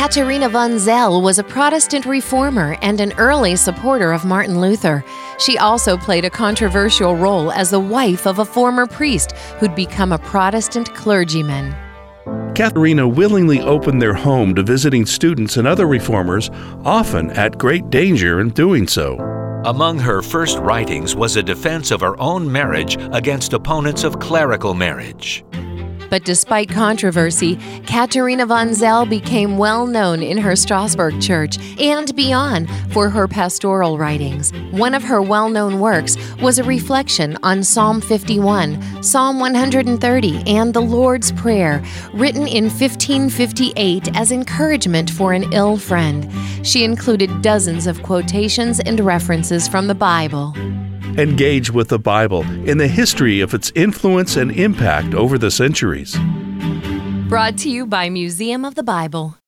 Katharina von Zell was a Protestant reformer and an early supporter of Martin Luther. She also played a controversial role as the wife of a former priest who'd become a Protestant clergyman. Katharina willingly opened their home to visiting students and other reformers, often at great danger in doing so. Among her first writings was a defense of her own marriage against opponents of clerical marriage. But despite controversy, Katharina von Zell became well known in her Strasbourg church and beyond for her pastoral writings. One of her well known works was a reflection on Psalm 51, Psalm 130, and the Lord's Prayer, written in 1558 as encouragement for an ill friend. She included dozens of quotations and references from the Bible engage with the Bible in the history of its influence and impact over the centuries. Brought to you by Museum of the Bible.